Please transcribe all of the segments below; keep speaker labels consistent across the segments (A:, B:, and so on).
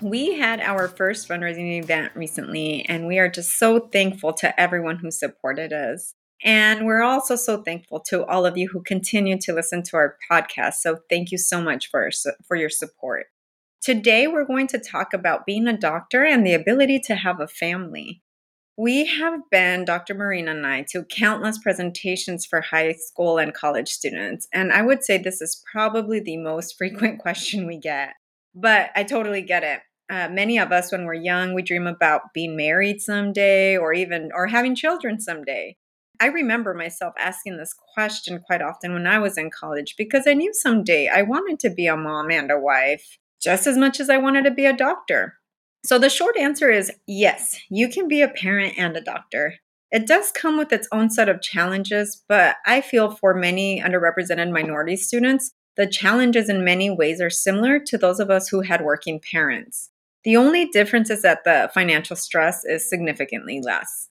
A: We had our first fundraising event recently, and we are just so thankful to everyone who supported us. And we're also so thankful to all of you who continue to listen to our podcast. So thank you so much for, for your support. Today, we're going to talk about being a doctor and the ability to have a family. We have been, Dr. Marina and I, to countless presentations for high school and college students. And I would say this is probably the most frequent question we get. But I totally get it uh, many of us when we're young we dream about being married someday or even or having children someday. I remember myself asking this question quite often when i was in college because i knew someday i wanted to be a mom and a wife just as much as i wanted to be a doctor. So the short answer is yes you can be a parent and a doctor. It does come with its own set of challenges but i feel for many underrepresented minority students the challenges in many ways are similar to those of us who had working parents. The only difference is that the financial stress is significantly less.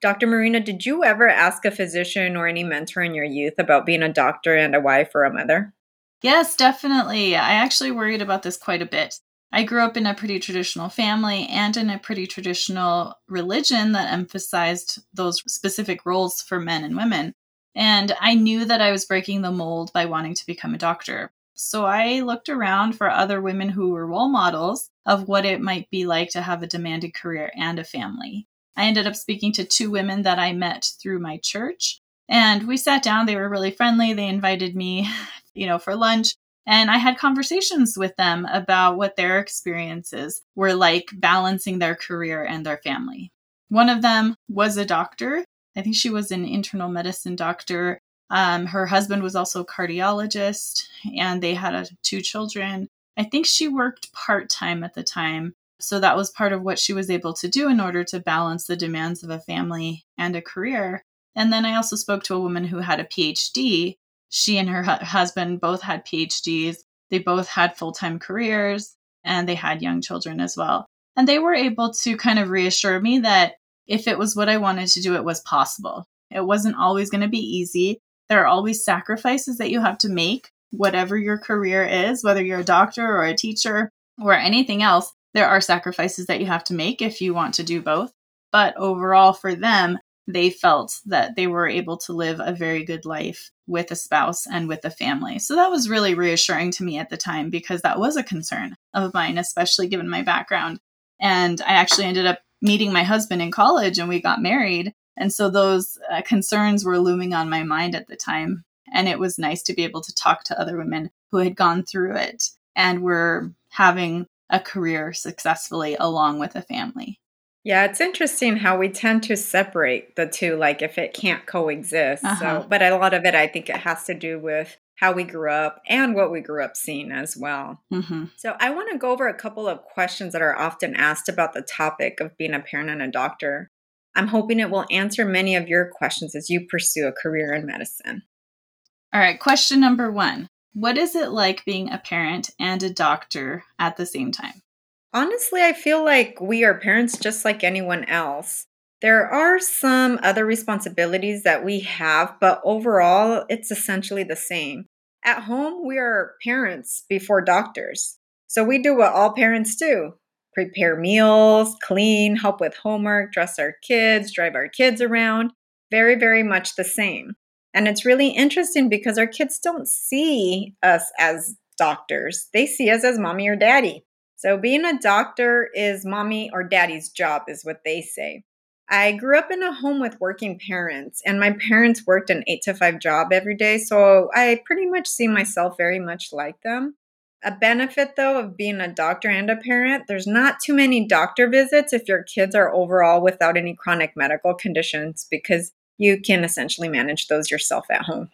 A: Dr. Marina, did you ever ask a physician or any mentor in your youth about being a doctor and a wife or a mother?
B: Yes, definitely. I actually worried about this quite a bit. I grew up in a pretty traditional family and in a pretty traditional religion that emphasized those specific roles for men and women. And I knew that I was breaking the mold by wanting to become a doctor. So I looked around for other women who were role models of what it might be like to have a demanded career and a family. I ended up speaking to two women that I met through my church, and we sat down. They were really friendly. They invited me, you know, for lunch. And I had conversations with them about what their experiences were like balancing their career and their family. One of them was a doctor. I think she was an internal medicine doctor um, her husband was also a cardiologist, and they had a, two children. I think she worked part time at the time. So that was part of what she was able to do in order to balance the demands of a family and a career. And then I also spoke to a woman who had a PhD. She and her hu- husband both had PhDs. They both had full time careers and they had young children as well. And they were able to kind of reassure me that if it was what I wanted to do, it was possible. It wasn't always going to be easy. There are always sacrifices that you have to make, whatever your career is, whether you're a doctor or a teacher or anything else. There are sacrifices that you have to make if you want to do both. But overall, for them, they felt that they were able to live a very good life with a spouse and with a family. So that was really reassuring to me at the time because that was a concern of mine, especially given my background. And I actually ended up meeting my husband in college and we got married. And so those uh, concerns were looming on my mind at the time. And it was nice to be able to talk to other women who had gone through it and were having a career successfully along with a family.
A: Yeah, it's interesting how we tend to separate the two, like if it can't coexist. Uh-huh. So, but a lot of it, I think it has to do with how we grew up and what we grew up seeing as well. Mm-hmm. So, I want to go over a couple of questions that are often asked about the topic of being a parent and a doctor. I'm hoping it will answer many of your questions as you pursue a career in medicine.
B: All right, question number one What is it like being a parent and a doctor at the same time?
A: Honestly, I feel like we are parents just like anyone else. There are some other responsibilities that we have, but overall, it's essentially the same. At home, we are parents before doctors. So we do what all parents do prepare meals, clean, help with homework, dress our kids, drive our kids around. Very, very much the same. And it's really interesting because our kids don't see us as doctors, they see us as mommy or daddy. So being a doctor is mommy or daddy's job, is what they say. I grew up in a home with working parents, and my parents worked an eight to five job every day. So I pretty much see myself very much like them. A benefit, though, of being a doctor and a parent, there's not too many doctor visits if your kids are overall without any chronic medical conditions because you can essentially manage those yourself at home.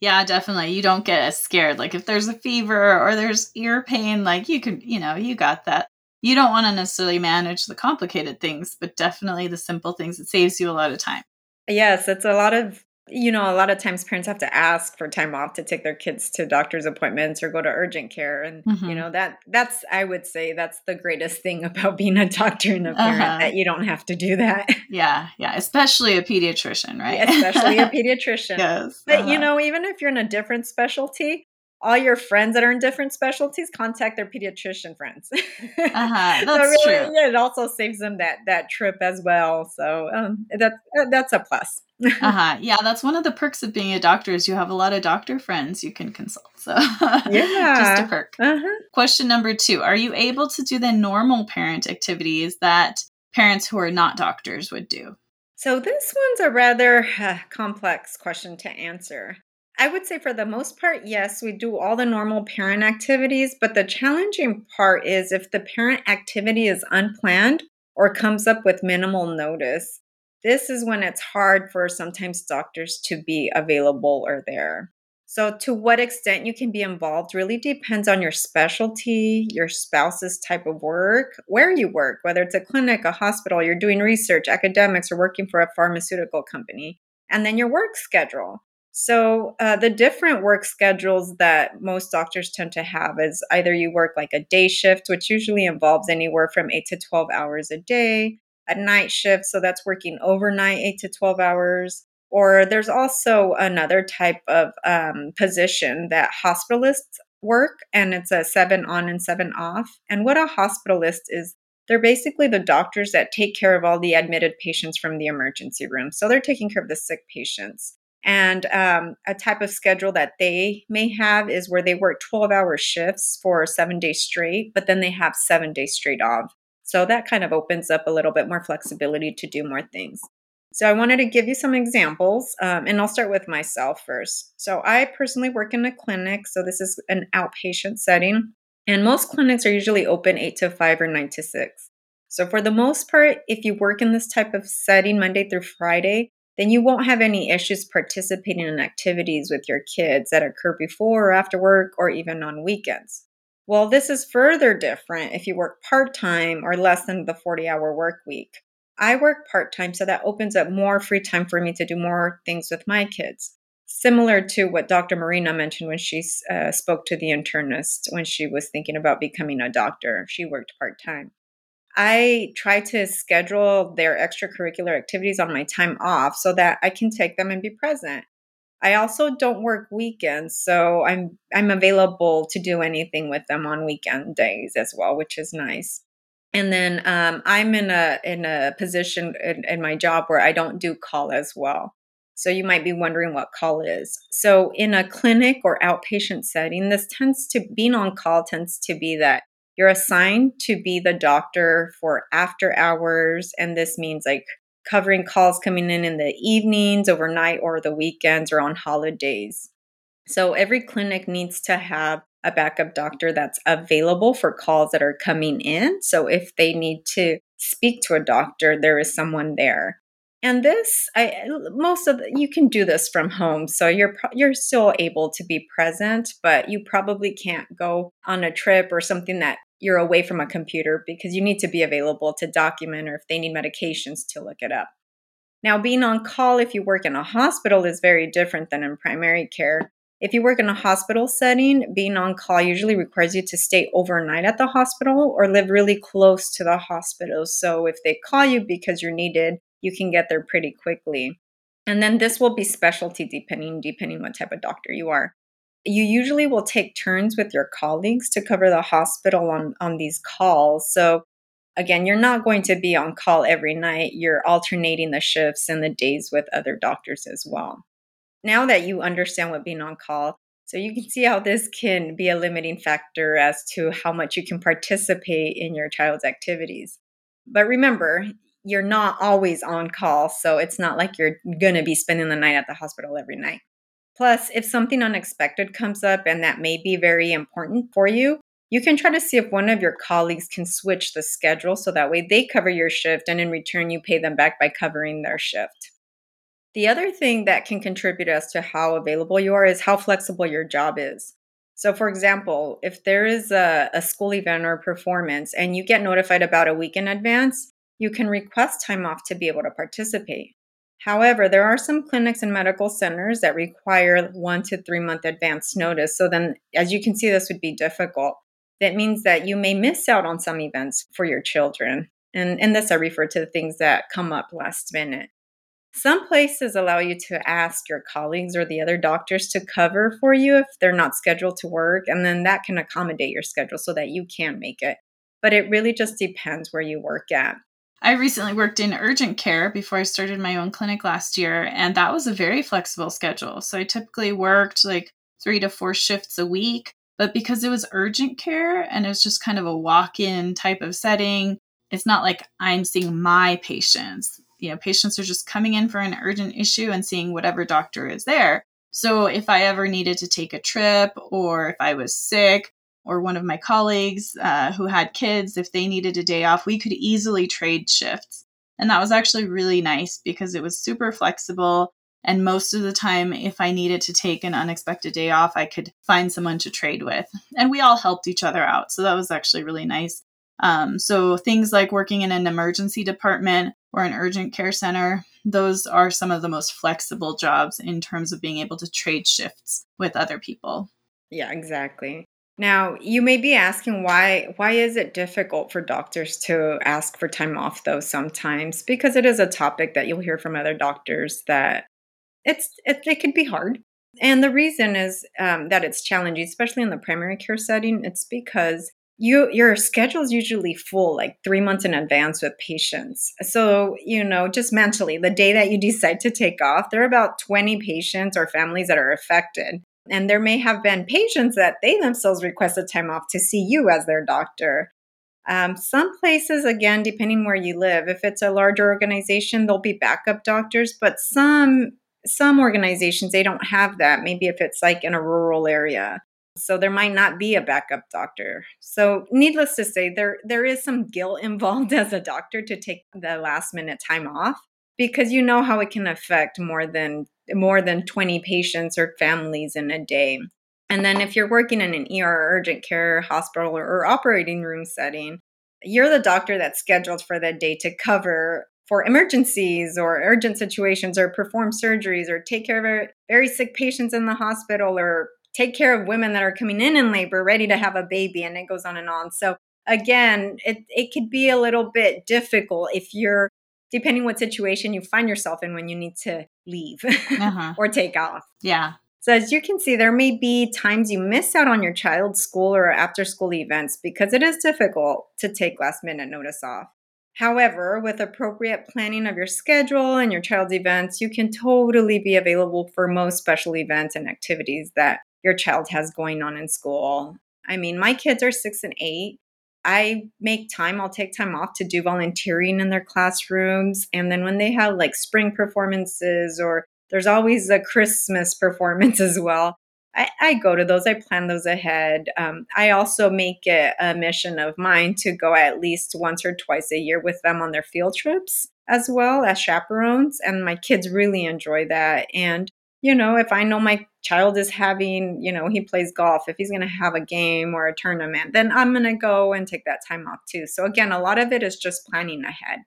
B: Yeah, definitely. You don't get as scared. Like if there's a fever or there's ear pain, like you can, you know, you got that. you don't want to necessarily manage the complicated things, but definitely the simple things. It saves you a lot of time.
A: Yes, it's a lot of you know, a lot of times parents have to ask for time off to take their kids to doctor's appointments or go to urgent care. And, mm-hmm. you know, that that's, I would say, that's the greatest thing about being a doctor and a parent uh-huh. that you don't have to do that.
B: Yeah. Yeah. Especially a pediatrician, right?
A: Yeah, especially a pediatrician. yes. But, uh-huh. you know, even if you're in a different specialty, all your friends that are in different specialties contact their pediatrician friends.
B: uh-huh, that's so really, true.
A: Yeah, it also saves them that that trip as well. So um, that's that's a plus.
B: uh-huh. Yeah, that's one of the perks of being a doctor is you have a lot of doctor friends you can consult. So yeah, just a perk. Uh-huh. Question number two: Are you able to do the normal parent activities that parents who are not doctors would do?
A: So this one's a rather uh, complex question to answer. I would say for the most part, yes, we do all the normal parent activities, but the challenging part is if the parent activity is unplanned or comes up with minimal notice. This is when it's hard for sometimes doctors to be available or there. So, to what extent you can be involved really depends on your specialty, your spouse's type of work, where you work, whether it's a clinic, a hospital, you're doing research, academics, or working for a pharmaceutical company, and then your work schedule. So, uh, the different work schedules that most doctors tend to have is either you work like a day shift, which usually involves anywhere from eight to 12 hours a day, a night shift, so that's working overnight, eight to 12 hours. Or there's also another type of um, position that hospitalists work, and it's a seven on and seven off. And what a hospitalist is, they're basically the doctors that take care of all the admitted patients from the emergency room. So they're taking care of the sick patients. And um, a type of schedule that they may have is where they work 12 hour shifts for seven days straight, but then they have seven days straight off. So that kind of opens up a little bit more flexibility to do more things. So I wanted to give you some examples, um, and I'll start with myself first. So I personally work in a clinic, so this is an outpatient setting, and most clinics are usually open 8 to 5 or 9 to 6. So for the most part, if you work in this type of setting Monday through Friday, then you won't have any issues participating in activities with your kids that occur before or after work or even on weekends. Well, this is further different if you work part time or less than the 40 hour work week. I work part time, so that opens up more free time for me to do more things with my kids. Similar to what Dr. Marina mentioned when she uh, spoke to the internist when she was thinking about becoming a doctor. She worked part time. I try to schedule their extracurricular activities on my time off so that I can take them and be present. I also don't work weekends, so I'm I'm available to do anything with them on weekend days as well, which is nice. And then um, I'm in a in a position in, in my job where I don't do call as well. So you might be wondering what call is. So in a clinic or outpatient setting, this tends to being on call tends to be that you're assigned to be the doctor for after hours, and this means like covering calls coming in in the evenings, overnight, or the weekends or on holidays. So every clinic needs to have a backup doctor that's available for calls that are coming in. So if they need to speak to a doctor, there is someone there. And this, I most of the, you can do this from home, so you're you're still able to be present, but you probably can't go on a trip or something that you're away from a computer because you need to be available to document or if they need medications to look it up. Now, being on call if you work in a hospital is very different than in primary care. If you work in a hospital setting, being on call usually requires you to stay overnight at the hospital or live really close to the hospital. So if they call you because you're needed, you can get there pretty quickly. And then this will be specialty depending depending what type of doctor you are you usually will take turns with your colleagues to cover the hospital on, on these calls. So, again, you're not going to be on call every night. You're alternating the shifts and the days with other doctors as well. Now that you understand what being on call, so you can see how this can be a limiting factor as to how much you can participate in your child's activities. But remember, you're not always on call, so it's not like you're going to be spending the night at the hospital every night. Plus, if something unexpected comes up and that may be very important for you, you can try to see if one of your colleagues can switch the schedule so that way they cover your shift and in return you pay them back by covering their shift. The other thing that can contribute as to how available you are is how flexible your job is. So, for example, if there is a, a school event or performance and you get notified about a week in advance, you can request time off to be able to participate. However, there are some clinics and medical centers that require one to three month advance notice. So, then as you can see, this would be difficult. That means that you may miss out on some events for your children. And in this, I refer to the things that come up last minute. Some places allow you to ask your colleagues or the other doctors to cover for you if they're not scheduled to work, and then that can accommodate your schedule so that you can make it. But it really just depends where you work at.
B: I recently worked in urgent care before I started my own clinic last year, and that was a very flexible schedule. So I typically worked like three to four shifts a week. But because it was urgent care and it was just kind of a walk in type of setting, it's not like I'm seeing my patients you know patients are just coming in for an urgent issue and seeing whatever doctor is there so if i ever needed to take a trip or if i was sick or one of my colleagues uh, who had kids if they needed a day off we could easily trade shifts and that was actually really nice because it was super flexible and most of the time if i needed to take an unexpected day off i could find someone to trade with and we all helped each other out so that was actually really nice um, so things like working in an emergency department or an urgent care center, those are some of the most flexible jobs in terms of being able to trade shifts with other people.
A: Yeah, exactly. Now, you may be asking why why is it difficult for doctors to ask for time off though sometimes because it is a topic that you'll hear from other doctors that it's it, it be hard. And the reason is um, that it's challenging, especially in the primary care setting. It's because you your schedule is usually full like three months in advance with patients so you know just mentally the day that you decide to take off there are about 20 patients or families that are affected and there may have been patients that they themselves requested time off to see you as their doctor um, some places again depending where you live if it's a larger organization there'll be backup doctors but some some organizations they don't have that maybe if it's like in a rural area so there might not be a backup doctor. So needless to say there there is some guilt involved as a doctor to take the last minute time off because you know how it can affect more than more than 20 patients or families in a day. And then if you're working in an ER urgent care hospital or, operating room setting, you're the doctor that's scheduled for that day to cover for emergencies or urgent situations or perform surgeries or take care of very sick patients in the hospital or take care of women that are coming in in labor ready to have a baby and it goes on and on so again it, it could be a little bit difficult if you're depending what situation you find yourself in when you need to leave uh-huh. or take off
B: yeah
A: so as you can see there may be times you miss out on your child's school or after school events because it is difficult to take last minute notice off However, with appropriate planning of your schedule and your child's events, you can totally be available for most special events and activities that your child has going on in school. I mean, my kids are six and eight. I make time, I'll take time off to do volunteering in their classrooms. And then when they have like spring performances or there's always a Christmas performance as well, I, I go to those. I plan those ahead. Um, I also make it a mission of mine to go at least once or twice a year with them on their field trips as well as chaperones. And my kids really enjoy that. And you know, if I know my child is having, you know, he plays golf, if he's going to have a game or a tournament, then I'm going to go and take that time off too. So, again, a lot of it is just planning ahead.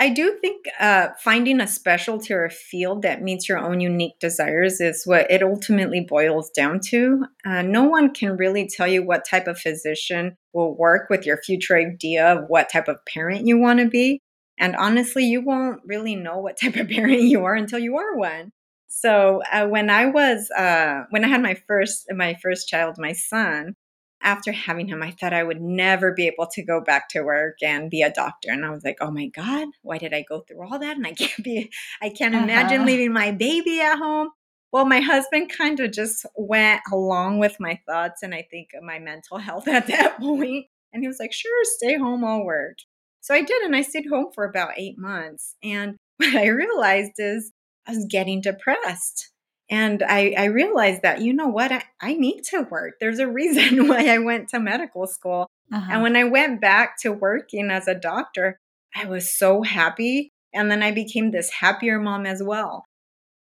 A: I do think uh, finding a specialty or a field that meets your own unique desires is what it ultimately boils down to. Uh, no one can really tell you what type of physician will work with your future idea of what type of parent you want to be. And honestly, you won't really know what type of parent you are until you are one. So uh, when I was uh, when I had my first my first child, my son, after having him, I thought I would never be able to go back to work and be a doctor. And I was like, oh my God, why did I go through all that? And I can't be, I can't uh-huh. imagine leaving my baby at home. Well, my husband kind of just went along with my thoughts and I think my mental health at that point. And he was like, sure, stay home, I'll work. So I did. And I stayed home for about eight months. And what I realized is I was getting depressed. And I, I realized that, you know what, I, I need to work. There's a reason why I went to medical school. Uh-huh. And when I went back to working as a doctor, I was so happy. And then I became this happier mom as well.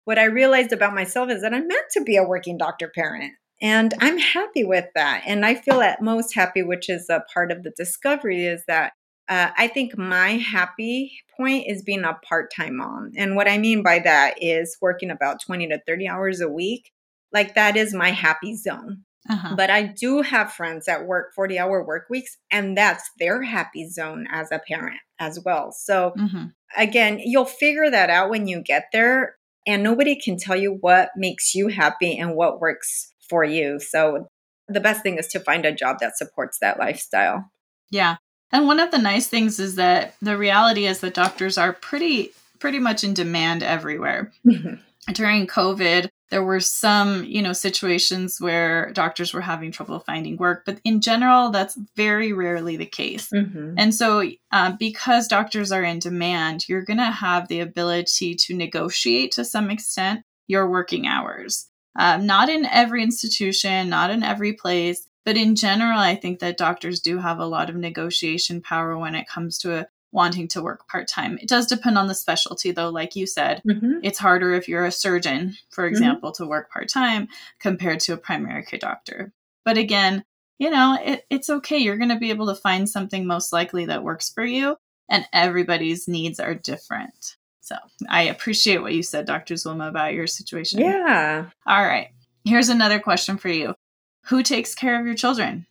A: What I realized about myself is that I'm meant to be a working doctor parent. And I'm happy with that. And I feel at most happy, which is a part of the discovery, is that uh, I think my happy point is being a part time mom. And what I mean by that is working about 20 to 30 hours a week. Like that is my happy zone. Uh-huh. But I do have friends that work 40 hour work weeks, and that's their happy zone as a parent as well. So, mm-hmm. again, you'll figure that out when you get there, and nobody can tell you what makes you happy and what works for you. So, the best thing is to find a job that supports that lifestyle.
B: Yeah. And one of the nice things is that the reality is that doctors are pretty pretty much in demand everywhere. Mm-hmm. During COVID, there were some, you know, situations where doctors were having trouble finding work, but in general, that's very rarely the case. Mm-hmm. And so, uh, because doctors are in demand, you're going to have the ability to negotiate to some extent your working hours. Um, not in every institution, not in every place, but in general, I think that doctors do have a lot of negotiation power when it comes to a wanting to work part time. It does depend on the specialty, though. Like you said, mm-hmm. it's harder if you're a surgeon, for mm-hmm. example, mm-hmm. to work part time compared to a primary care doctor. But again, you know, it, it's okay. You're going to be able to find something most likely that works for you, and everybody's needs are different. So I appreciate what you said, Dr. Zulma, about your situation.
A: Yeah.
B: All right. Here's another question for you Who takes care of your children?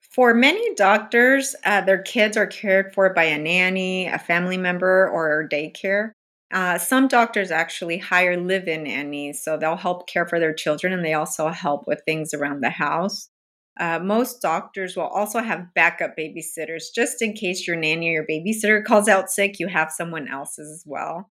A: For many doctors, uh, their kids are cared for by a nanny, a family member, or daycare. Uh, some doctors actually hire live in nannies, so they'll help care for their children and they also help with things around the house. Uh, most doctors will also have backup babysitters just in case your nanny or your babysitter calls out sick, you have someone else's as well.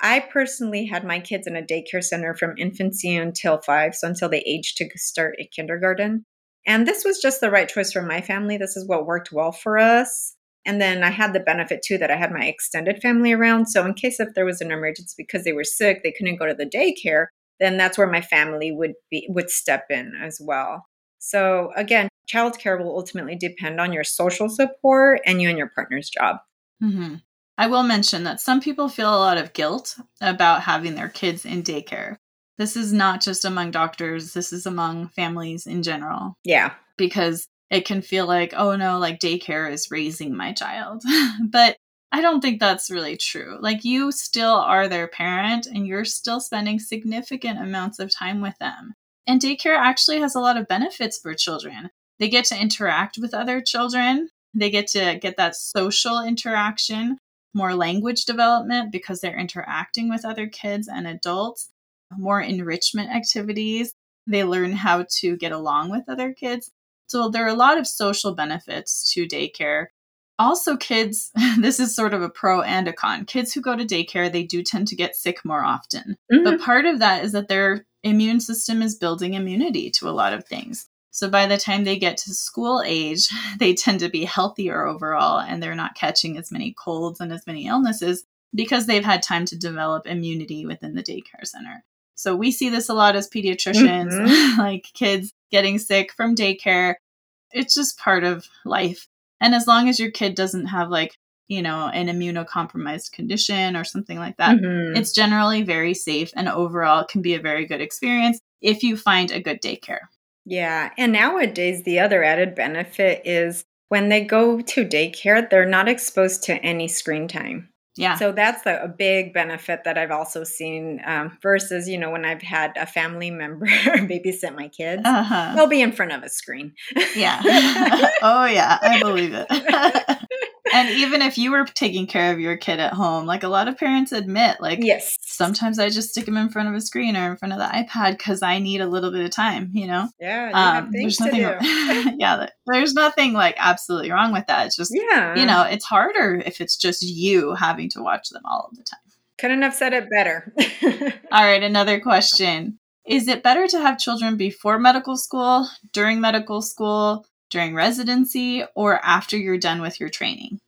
A: I personally had my kids in a daycare center from infancy until five, so until they aged to start a kindergarten. And this was just the right choice for my family. This is what worked well for us. And then I had the benefit too that I had my extended family around. So in case if there was an emergency because they were sick, they couldn't go to the daycare, then that's where my family would be would step in as well. So again, childcare will ultimately depend on your social support and you and your partner's job.
B: Mm-hmm. I will mention that some people feel a lot of guilt about having their kids in daycare. This is not just among doctors, this is among families in general.
A: Yeah.
B: Because it can feel like, oh no, like daycare is raising my child. but I don't think that's really true. Like you still are their parent and you're still spending significant amounts of time with them. And daycare actually has a lot of benefits for children. They get to interact with other children, they get to get that social interaction, more language development because they're interacting with other kids and adults more enrichment activities. They learn how to get along with other kids. So there are a lot of social benefits to daycare. Also, kids, this is sort of a pro and a con. Kids who go to daycare, they do tend to get sick more often. Mm-hmm. But part of that is that their immune system is building immunity to a lot of things. So by the time they get to school age, they tend to be healthier overall and they're not catching as many colds and as many illnesses because they've had time to develop immunity within the daycare center. So we see this a lot as pediatricians, mm-hmm. like kids getting sick from daycare. It's just part of life. And as long as your kid doesn't have like, you know, an immunocompromised condition or something like that, mm-hmm. it's generally very safe and overall can be a very good experience if you find a good daycare.
A: Yeah. And nowadays, the other added benefit is when they go to daycare, they're not exposed to any screen time.
B: Yeah.
A: So that's a, a big benefit that I've also seen um, versus, you know, when I've had a family member babysit my kids, uh-huh. they'll be in front of a screen.
B: yeah. oh, yeah. I believe it. And even if you were taking care of your kid at home, like a lot of parents admit, like,
A: yes,
B: sometimes I just stick them in front of a screen or in front of the iPad because I need a little bit of time, you know?
A: Yeah. You um, there's
B: nothing, yeah. There's nothing like absolutely wrong with that. It's just, yeah. you know, it's harder if it's just you having to watch them all of the time.
A: Couldn't have said it better.
B: all right. Another question. Is it better to have children before medical school, during medical school, during residency, or after you're done with your training?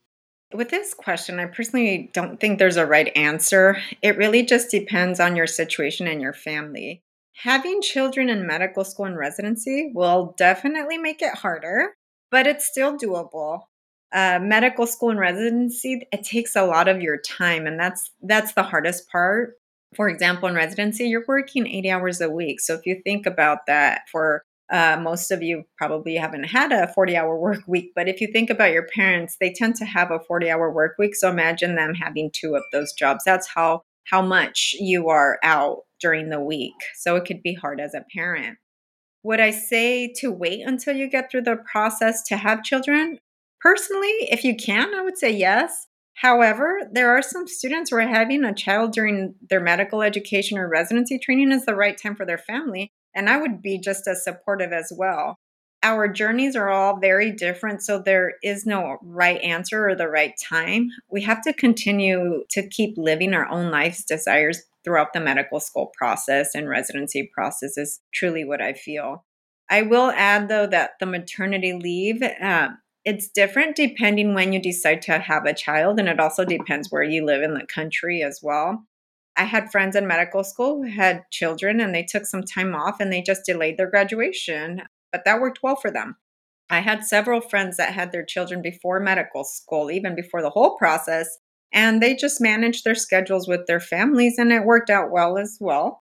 A: With this question, I personally don't think there's a right answer. It really just depends on your situation and your family. Having children in medical school and residency will definitely make it harder, but it's still doable. Uh, medical school and residency it takes a lot of your time and that's that's the hardest part for example in residency you're working 80 hours a week so if you think about that for Uh, most of you probably haven't had a 40 hour work week, but if you think about your parents, they tend to have a 40 hour work week. So imagine them having two of those jobs. That's how how much you are out during the week. So it could be hard as a parent. Would I say to wait until you get through the process to have children? Personally, if you can, I would say yes. However, there are some students where having a child during their medical education or residency training is the right time for their family. And I would be just as supportive as well. Our journeys are all very different, so there is no right answer or the right time. We have to continue to keep living our own life's desires throughout the medical school process and residency process, is truly what I feel. I will add, though, that the maternity leave. Uh, it's different depending when you decide to have a child, and it also depends where you live in the country as well. I had friends in medical school who had children and they took some time off and they just delayed their graduation, but that worked well for them. I had several friends that had their children before medical school, even before the whole process, and they just managed their schedules with their families and it worked out well as well.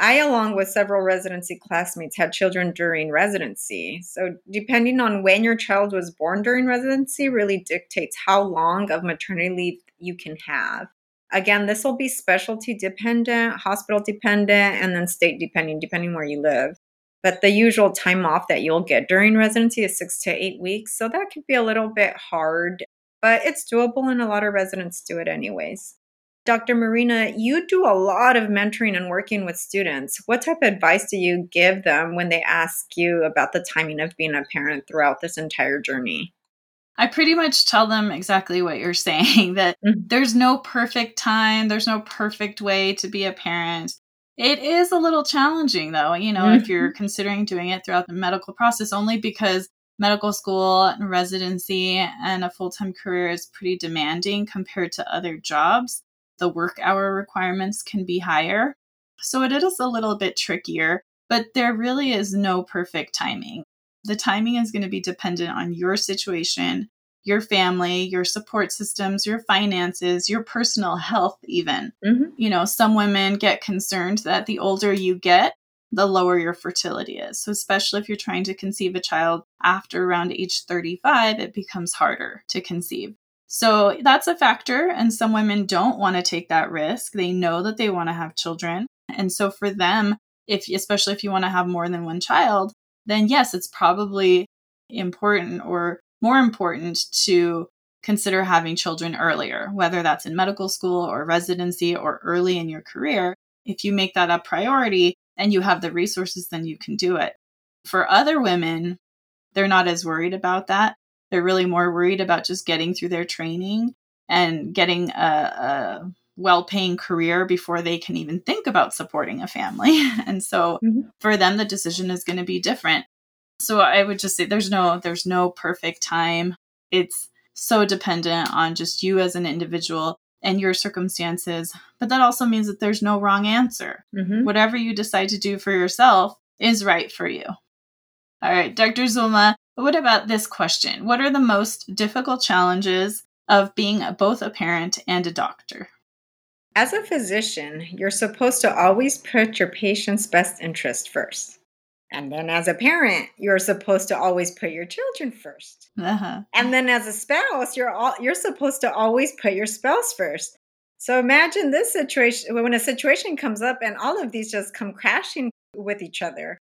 A: I, along with several residency classmates, had children during residency. So, depending on when your child was born during residency, really dictates how long of maternity leave you can have. Again, this will be specialty dependent, hospital dependent, and then state dependent, depending where you live. But the usual time off that you'll get during residency is six to eight weeks. So that could be a little bit hard, but it's doable, and a lot of residents do it anyways. Dr. Marina, you do a lot of mentoring and working with students. What type of advice do you give them when they ask you about the timing of being a parent throughout this entire journey?
B: I pretty much tell them exactly what you're saying that mm-hmm. there's no perfect time, there's no perfect way to be a parent. It is a little challenging though, you know, mm-hmm. if you're considering doing it throughout the medical process, only because medical school and residency and a full time career is pretty demanding compared to other jobs the work hour requirements can be higher. So it is a little bit trickier, but there really is no perfect timing. The timing is going to be dependent on your situation, your family, your support systems, your finances, your personal health, even. Mm-hmm. You know, some women get concerned that the older you get, the lower your fertility is. So, especially if you're trying to conceive a child after around age 35, it becomes harder to conceive. So that's a factor. And some women don't want to take that risk. They know that they want to have children. And so for them, if especially if you want to have more than one child, then yes, it's probably important or more important to consider having children earlier, whether that's in medical school or residency or early in your career. If you make that a priority and you have the resources, then you can do it. For other women, they're not as worried about that. They're really more worried about just getting through their training and getting a, a well paying career before they can even think about supporting a family. and so mm-hmm. for them, the decision is going to be different. So I would just say there's no there's no perfect time. It's so dependent on just you as an individual and your circumstances. But that also means that there's no wrong answer. Mm-hmm. Whatever you decide to do for yourself is right for you. All right, Dr. Zulma, what about this question? What are the most difficult challenges of being both a parent and a doctor?
A: As a physician, you're supposed to always put your patient's best interest first. And then as a parent, you're supposed to always put your children 1st uh-huh. And then as a spouse, you're all, you're supposed to always put your spouse first. So imagine this situation when a situation comes up and all of these just come crashing with each other.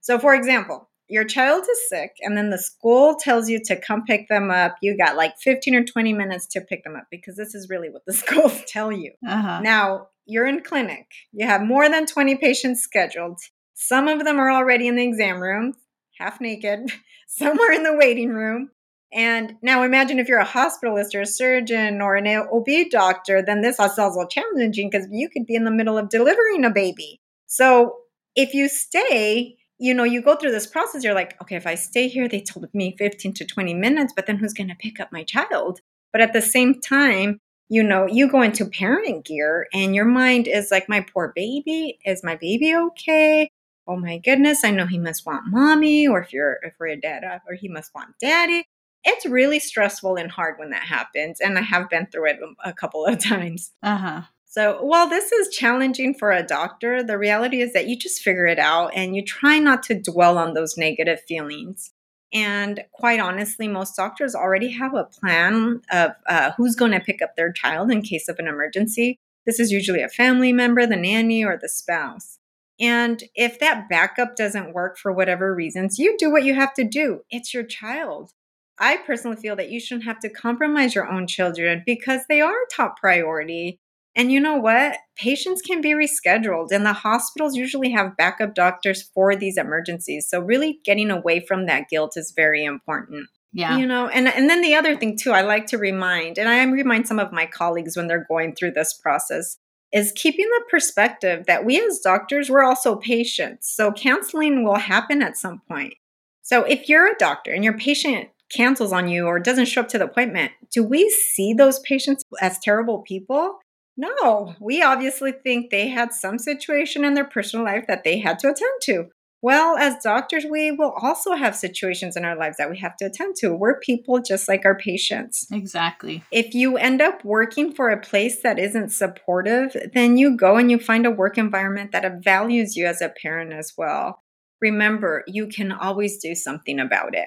A: So for example, your child is sick and then the school tells you to come pick them up you got like 15 or 20 minutes to pick them up because this is really what the schools tell you. Uh-huh. now you're in clinic. You have more than 20 patients scheduled. Some of them are already in the exam room half naked some are in the waiting room. And now imagine if you're a hospitalist or a surgeon or an ob doctor then this is also challenging because you could be in the middle of delivering a baby. So if you stay you know, you go through this process, you're like, okay, if I stay here, they told me 15 to 20 minutes, but then who's going to pick up my child? But at the same time, you know, you go into parent gear and your mind is like, my poor baby, is my baby okay? Oh my goodness, I know he must want mommy, or if you're if we're a dad, uh, or he must want daddy. It's really stressful and hard when that happens, and I have been through it a couple of times. Uh huh. So, while this is challenging for a doctor, the reality is that you just figure it out and you try not to dwell on those negative feelings. And quite honestly, most doctors already have a plan of uh, who's going to pick up their child in case of an emergency. This is usually a family member, the nanny, or the spouse. And if that backup doesn't work for whatever reasons, you do what you have to do. It's your child. I personally feel that you shouldn't have to compromise your own children because they are top priority and you know what? Patients can be rescheduled, and the hospitals usually have backup doctors for these emergencies. So, really getting away from that guilt is very important.
B: Yeah.
A: You know, and, and then the other thing, too, I like to remind, and I remind some of my colleagues when they're going through this process, is keeping the perspective that we as doctors, we're also patients. So, canceling will happen at some point. So, if you're a doctor and your patient cancels on you or doesn't show up to the appointment, do we see those patients as terrible people? No, we obviously think they had some situation in their personal life that they had to attend to. Well, as doctors, we will also have situations in our lives that we have to attend to. We're people just like our patients.
B: Exactly.
A: If you end up working for a place that isn't supportive, then you go and you find a work environment that values you as a parent as well. Remember, you can always do something about it.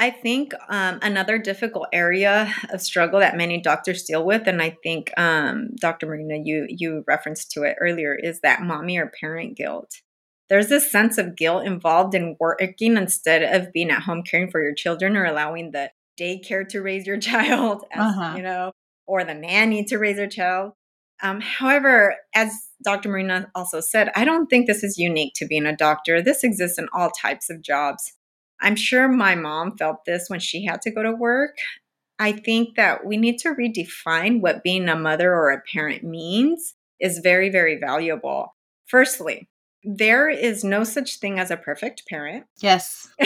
A: I think um, another difficult area of struggle that many doctors deal with, and I think um, Dr. Marina, you you referenced to it earlier, is that mommy or parent guilt. There's this sense of guilt involved in working instead of being at home caring for your children or allowing the daycare to raise your child, as, uh-huh. you know, or the nanny to raise your child. Um, however, as Dr. Marina also said, I don't think this is unique to being a doctor. This exists in all types of jobs. I'm sure my mom felt this when she had to go to work. I think that we need to redefine what being a mother or a parent means is very, very valuable. Firstly, there is no such thing as a perfect parent.
B: Yes.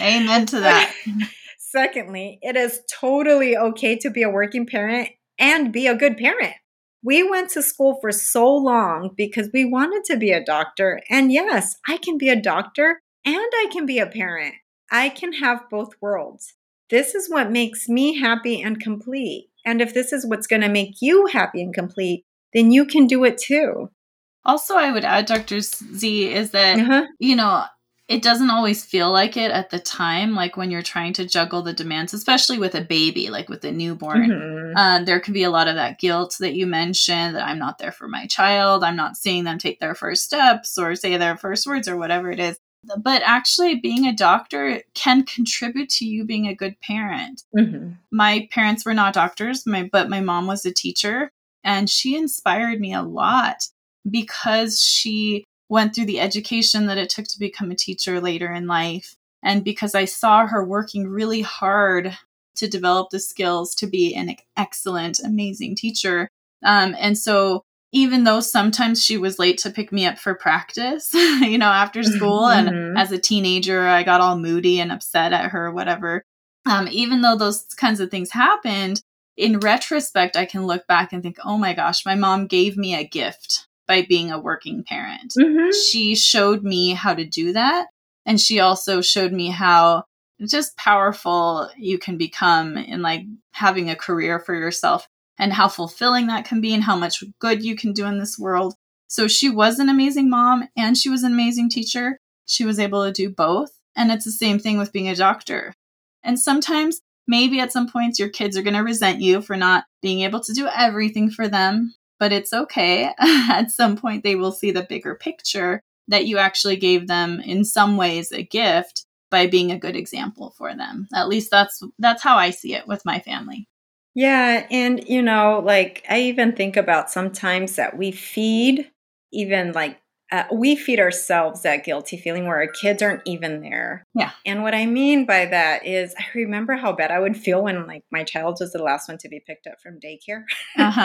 B: Amen to that.
A: Secondly, it is totally okay to be a working parent and be a good parent. We went to school for so long because we wanted to be a doctor. And yes, I can be a doctor and I can be a parent. I can have both worlds. This is what makes me happy and complete. And if this is what's going to make you happy and complete, then you can do it too.
B: Also, I would add, Dr. Z, is that, uh-huh. you know, it doesn't always feel like it at the time, like when you're trying to juggle the demands, especially with a baby, like with a newborn. Mm-hmm. Uh, there can be a lot of that guilt that you mentioned that I'm not there for my child. I'm not seeing them take their first steps or say their first words or whatever it is but actually being a doctor can contribute to you being a good parent mm-hmm. my parents were not doctors my, but my mom was a teacher and she inspired me a lot because she went through the education that it took to become a teacher later in life and because i saw her working really hard to develop the skills to be an excellent amazing teacher um, and so even though sometimes she was late to pick me up for practice, you know, after school. Mm-hmm. And as a teenager, I got all moody and upset at her, whatever. Um, even though those kinds of things happened, in retrospect, I can look back and think, oh my gosh, my mom gave me a gift by being a working parent. Mm-hmm. She showed me how to do that. And she also showed me how just powerful you can become in like having a career for yourself and how fulfilling that can be and how much good you can do in this world. So she was an amazing mom and she was an amazing teacher. She was able to do both. And it's the same thing with being a doctor. And sometimes, maybe at some points, your kids are going to resent you for not being able to do everything for them, but it's okay. at some point, they will see the bigger picture that you actually gave them, in some ways, a gift by being a good example for them. At least that's that's how I see it with my family.
A: Yeah, and you know, like I even think about sometimes that we feed even like uh, we feed ourselves that guilty feeling where our kids aren't even there.
B: Yeah.
A: And what I mean by that is, I remember how bad I would feel when like my child was the last one to be picked up from daycare. Uh-huh.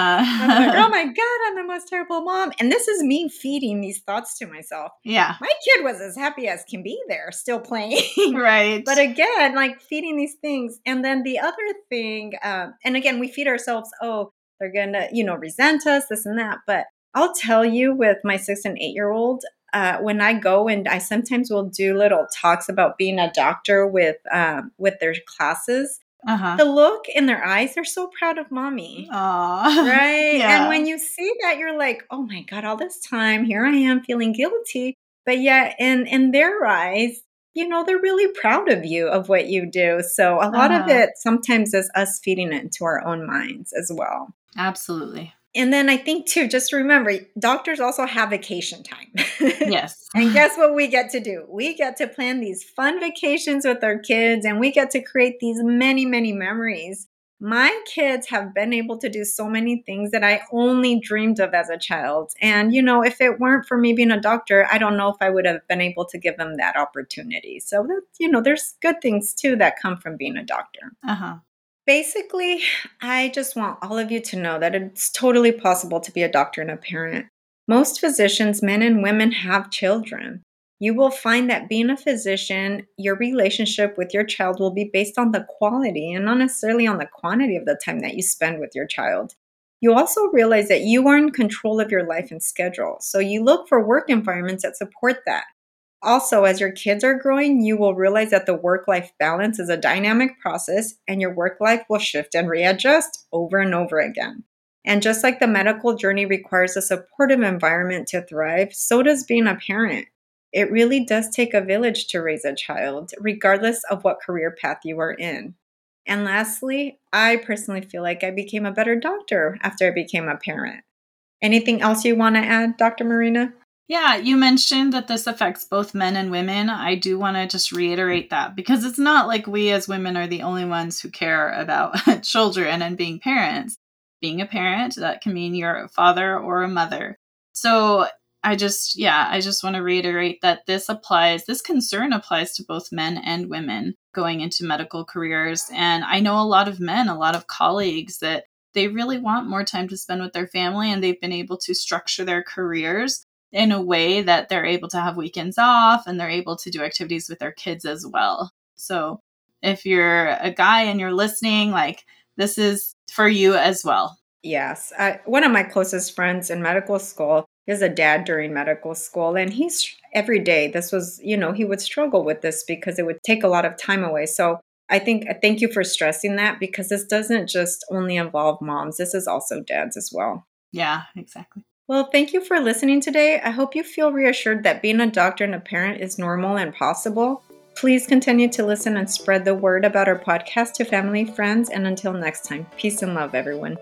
A: like, oh my god, I'm the most terrible mom. And this is me feeding these thoughts to myself.
B: Yeah.
A: My kid was as happy as can be there, still playing.
B: right.
A: But again, like feeding these things, and then the other thing, um, and again, we feed ourselves. Oh, they're gonna, you know, resent us, this and that, but I'll tell you with my six and eight year old, uh, when I go and I sometimes will do little talks about being a doctor with um, with their classes.
B: Uh-huh.
A: The look in their eyes, they're so proud of mommy.
B: Aww.
A: Right.
B: Yeah.
A: And when you see that, you're like, oh my God, all this time, here I am feeling guilty. But yet, in, in their eyes, you know, they're really proud of you, of what you do. So a lot of
B: Uh-huh.
A: it sometimes is us feeding it into our own minds as well.
B: Absolutely.
A: And then I think, too, just remember doctors also have vacation time.
B: Yes.
A: And guess what we get to do? We get to plan these fun vacations with our kids and we get to create these many, many memories. My kids have been able to do so many things that I only dreamed of as a child. And, you know, if it weren't for me being a doctor, I don't know if I would have been able to give them that opportunity. So, that, you know, there's good things too that come from being a doctor.
B: Uh-huh.
A: Basically, I just want all of you to know that it's totally possible to be a doctor and a parent. Most physicians, men and women, have children. You will find that being a physician, your relationship with your child will be based on the quality and not necessarily on the quantity of the time that you spend with your child. You also realize that you are in control of your life and schedule, so you look for work environments that support that. Also, as your kids are growing, you will realize that the work life balance is a dynamic process and your work life will shift and readjust over and over again. And just like the medical journey requires a supportive environment to thrive, so does being a parent. It really does take a village to raise a child, regardless of what career path you are in. And lastly, I personally feel like I became a better doctor after I became a parent. Anything else you want to add, Dr. Marina?
B: Yeah, you mentioned that this affects both men and women. I do want to just reiterate that because it's not like we as women are the only ones who care about children and being parents. Being a parent, that can mean you're a father or a mother. So I just, yeah, I just want to reiterate that this applies, this concern applies to both men and women going into medical careers. And I know a lot of men, a lot of colleagues that they really want more time to spend with their family and they've been able to structure their careers in a way that they're able to have weekends off and they're able to do activities with their kids as well. So if you're a guy and you're listening, like this is for you as well.
A: Yes. I, one of my closest friends in medical school is a dad during medical school, and he's every day. This was, you know, he would struggle with this because it would take a lot of time away. So I think, thank you for stressing that because this doesn't just only involve moms, this is also dads as well.
B: Yeah, exactly.
A: Well, thank you for listening today. I hope you feel reassured that being a doctor and a parent is normal and possible. Please continue to listen and spread the word about our podcast to family, friends, and until next time, peace and love, everyone.